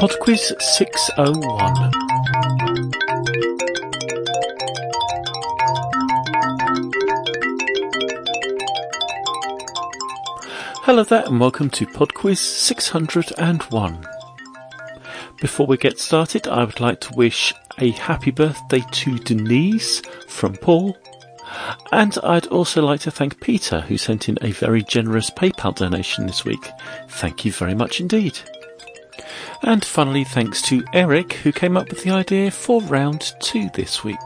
Podquiz 601. Hello there and welcome to Podquiz 601. Before we get started, I would like to wish a happy birthday to Denise from Paul. And I'd also like to thank Peter, who sent in a very generous PayPal donation this week. Thank you very much indeed. And finally, thanks to Eric, who came up with the idea for round two this week.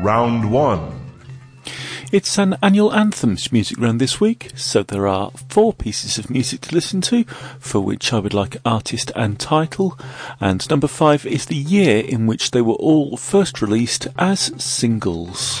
Round 1. It's an annual anthems music round this week, so there are four pieces of music to listen to, for which I would like artist and title, and number five is the year in which they were all first released as singles.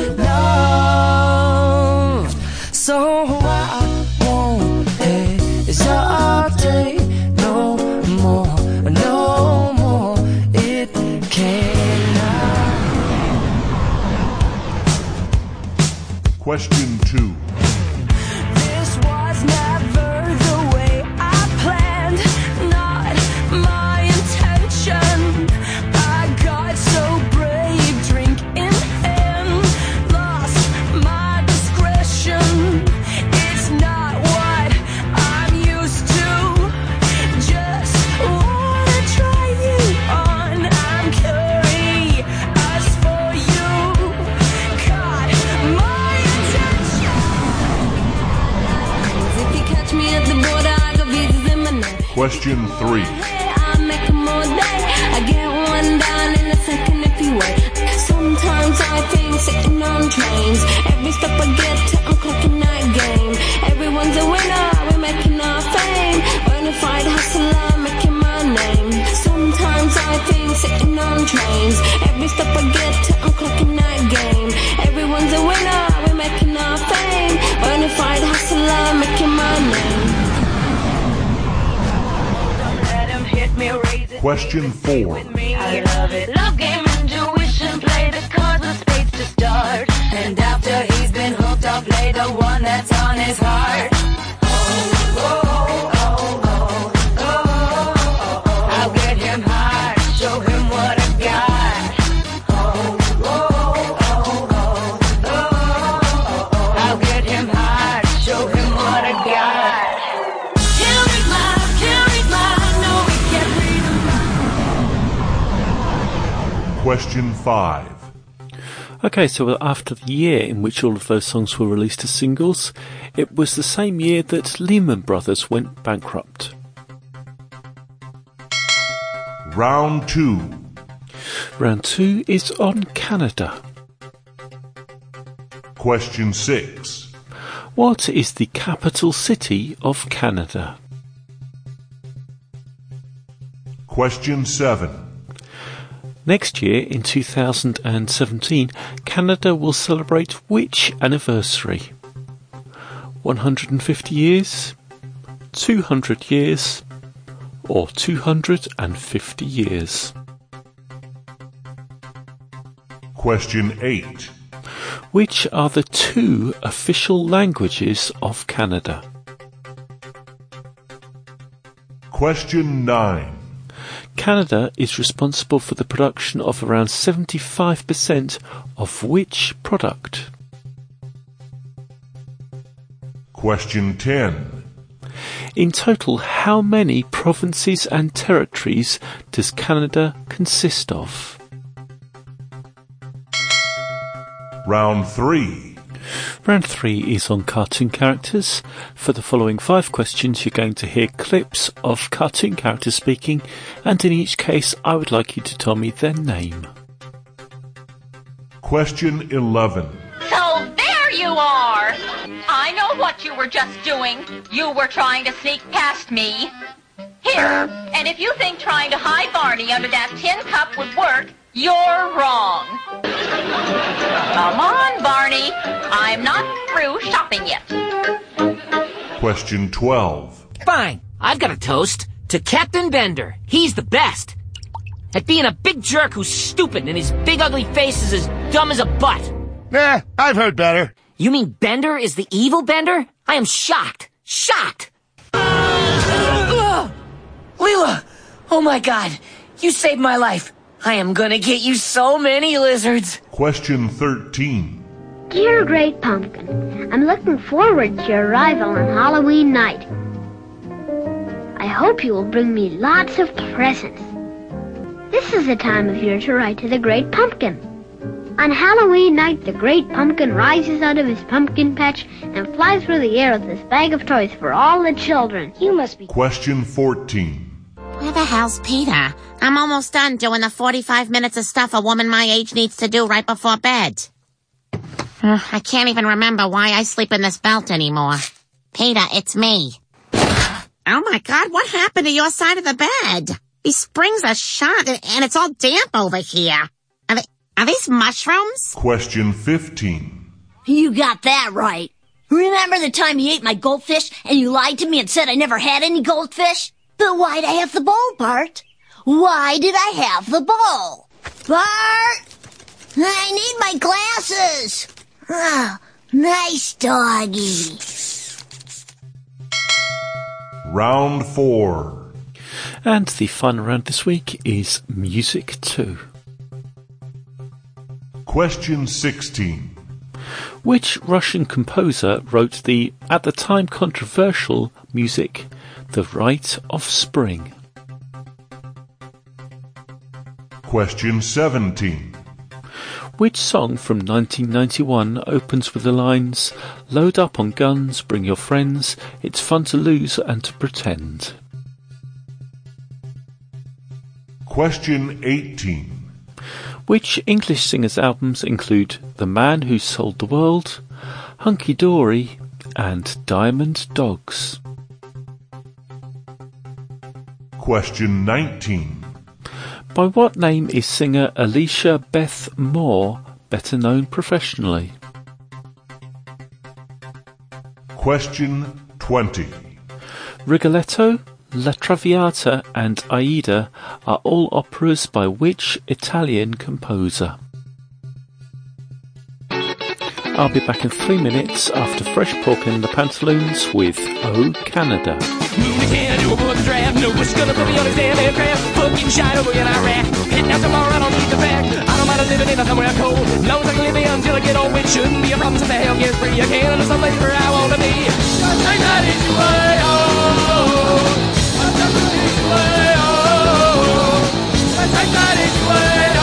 Question Question 3. Question 4. I love it. Love game, intuition, play the cards with spades to start. And after he's been hooked, I'll play the one that's on his heart. Question 5. Okay, so after the year in which all of those songs were released as singles, it was the same year that Lehman Brothers went bankrupt. Round 2. Round two is on Canada. Question 6. What is the capital city of Canada? Question 7. Next year, in 2017, Canada will celebrate which anniversary? 150 years, 200 years, or 250 years? Question 8. Which are the two official languages of Canada? Question 9. Canada is responsible for the production of around 75% of which product? Question 10. In total, how many provinces and territories does Canada consist of? Round 3. Round three is on cartoon characters. For the following five questions, you're going to hear clips of cartoon characters speaking, and in each case, I would like you to tell me their name. Question 11. So there you are! I know what you were just doing. You were trying to sneak past me. Here, and if you think trying to hide Barney under that tin cup would work, You're wrong. Come on, Barney. I'm not through shopping yet. Question 12. Fine. I've got a toast to Captain Bender. He's the best. At being a big jerk who's stupid and his big ugly face is as dumb as a butt. Nah, I've heard better. You mean Bender is the evil Bender? I am shocked. Shocked! Leela! Oh my god! You saved my life! I am gonna get you so many lizards! Question 13. Dear Great Pumpkin, I'm looking forward to your arrival on Halloween night. I hope you will bring me lots of presents. This is the time of year to write to the Great Pumpkin. On Halloween night, the Great Pumpkin rises out of his pumpkin patch and flies through the air with his bag of toys for all the children. You must be. Question 14. Where the hell's Peter? I'm almost done doing the 45 minutes of stuff a woman my age needs to do right before bed. Uh, I can't even remember why I sleep in this belt anymore. Peter, it's me. Oh my god, what happened to your side of the bed? These springs are shot and and it's all damp over here. Are, they, are these mushrooms? Question 15. You got that right. Remember the time you ate my goldfish and you lied to me and said I never had any goldfish? But why'd I have the bowl, Bart? Why did I have the bowl? Bart! I need my glasses! Oh, nice doggy. Round 4. And the final round this week is Music 2. Question 16. Which Russian composer wrote the, at the time controversial, music The Rite of Spring? Question 17. Which song from 1991 opens with the lines, Load up on guns, bring your friends, it's fun to lose and to pretend? Question 18. Which English singers' albums include The Man Who Sold the World, Hunky Dory, and Diamond Dogs? Question 19. By what name is singer Alicia Beth Moore better known professionally? Question 20. Rigoletto, La Traviata, and Aida are all operas by which Italian composer? I'll be back in three minutes after Fresh Pork and the Pantaloons with Oh Canada. No one's gonna put me on exam and craft. Fucking shine over in Iraq. Hitting out tomorrow, I don't need the fact. I don't mind living in somewhere cold. Long as I can live here until I get old, which shouldn't be a problem since the hell gets free. I can't understand labor I wanna be. Take that easy way, oh. I take that easy way, oh. Take that easy way.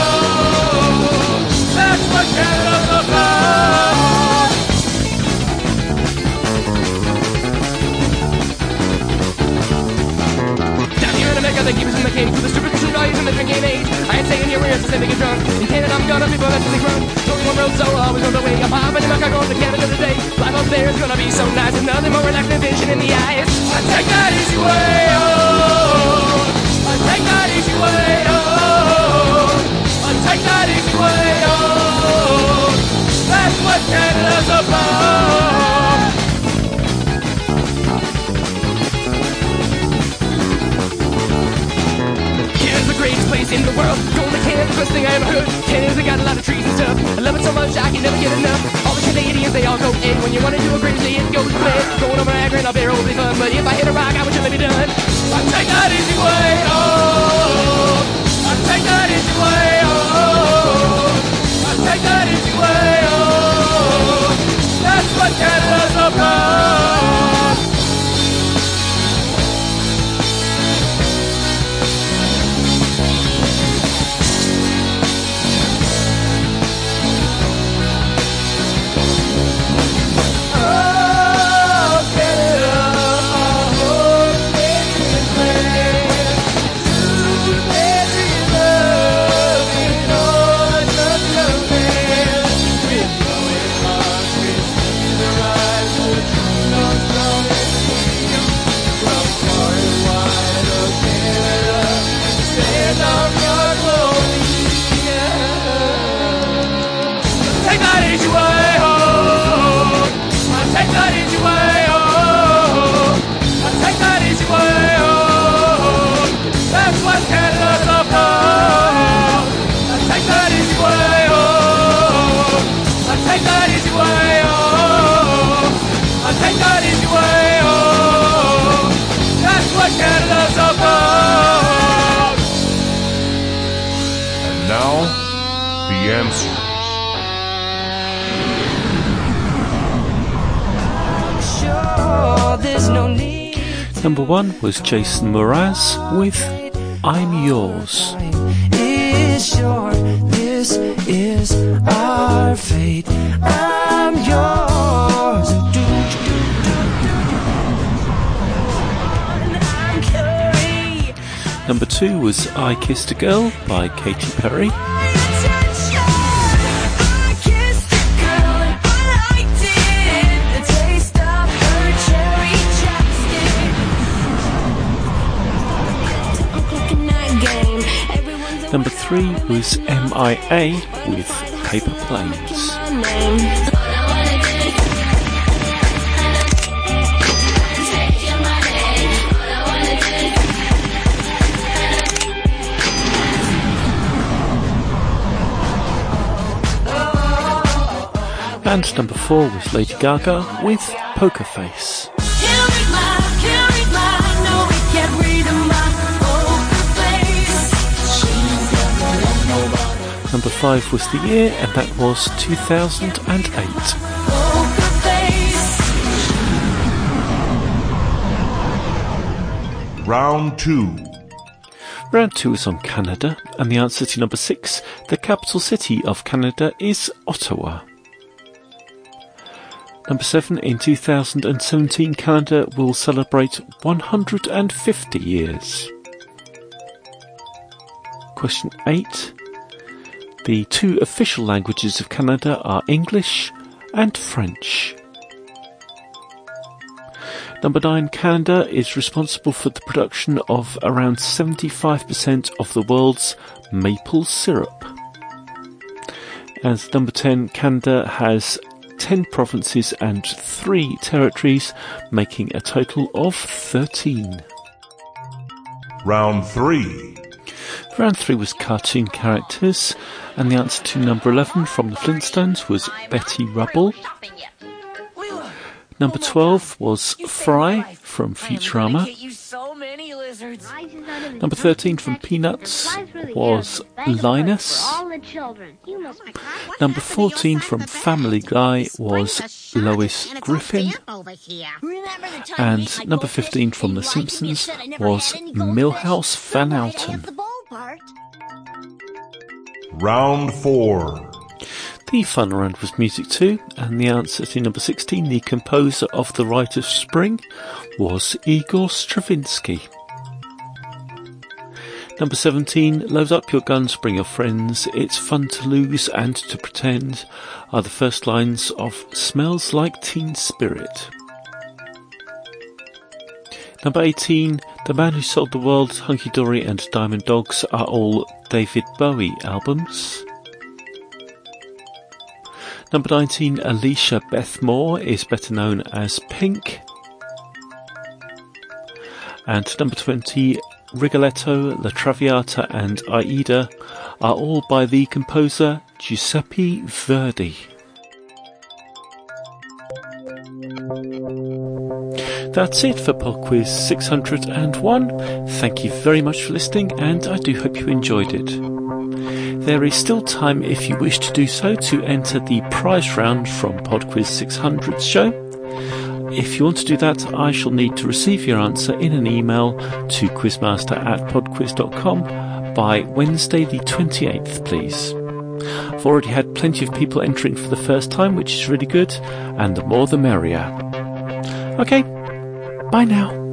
To do a crazy, it goes quick. Going over Niagara and up there will be fun. But if I hit a rock, I would surely be done. I take that easy way, the answer. Sure, there's no need. Number one was Jason Mraz with I'm Yours. Is short. This is our fate. I'm yours. Do, do, do, do, do. I'm Number two was I Kissed a Girl by Katy Perry. Three was MIA with Paper Planes. And number four was Lady Gaga with Poker Face. Number five was the year, and that was 2008. Round 2. Round two is on Canada, and the answer to number six, the capital city of Canada is Ottawa. Number seven, in 2017, Canada will celebrate 150 years. Question eight. The two official languages of Canada are English and French. Number nine, Canada is responsible for the production of around 75% of the world's maple syrup. And number 10, Canada has 10 provinces and 3 territories, making a total of 13. Round 3. Round 3 was cartoon characters, and the answer to number 11 from the Flintstones was Betty Rubble. Number 12 was Fry from Futurama. Number 13 from Peanuts was Linus. Number 14 from Family Guy was Lois Griffin. And number 15 from The Simpsons was Milhouse Van Houten. Round 4. The fun round was music too, and the answer to number 16, the composer of The Rite of Spring, was Igor Stravinsky. Number 17, load up your guns, bring your friends, it's fun to lose and to pretend, are the first lines of Smells Like Teen Spirit. Number 18, The Man Who Sold the World, Hunky Dory and Diamond Dogs are all David Bowie albums. Number 19, Alicia Beth Moore is better known as Pink. And number 20, Rigoletto, La Traviata and Aida are all by the composer Giuseppe Verdi. That's it for Pod Quiz 601. Thank you very much for listening and I do hope you enjoyed it. There is still time if you wish to do so to enter the prize round from PodQuiz 600's show. If you want to do that, I shall need to receive your answer in an email to quizmaster at podquiz.com by Wednesday the 28th, please. I've already had plenty of people entering for the first time, which is really good, and the more the merrier. Okay, bye now.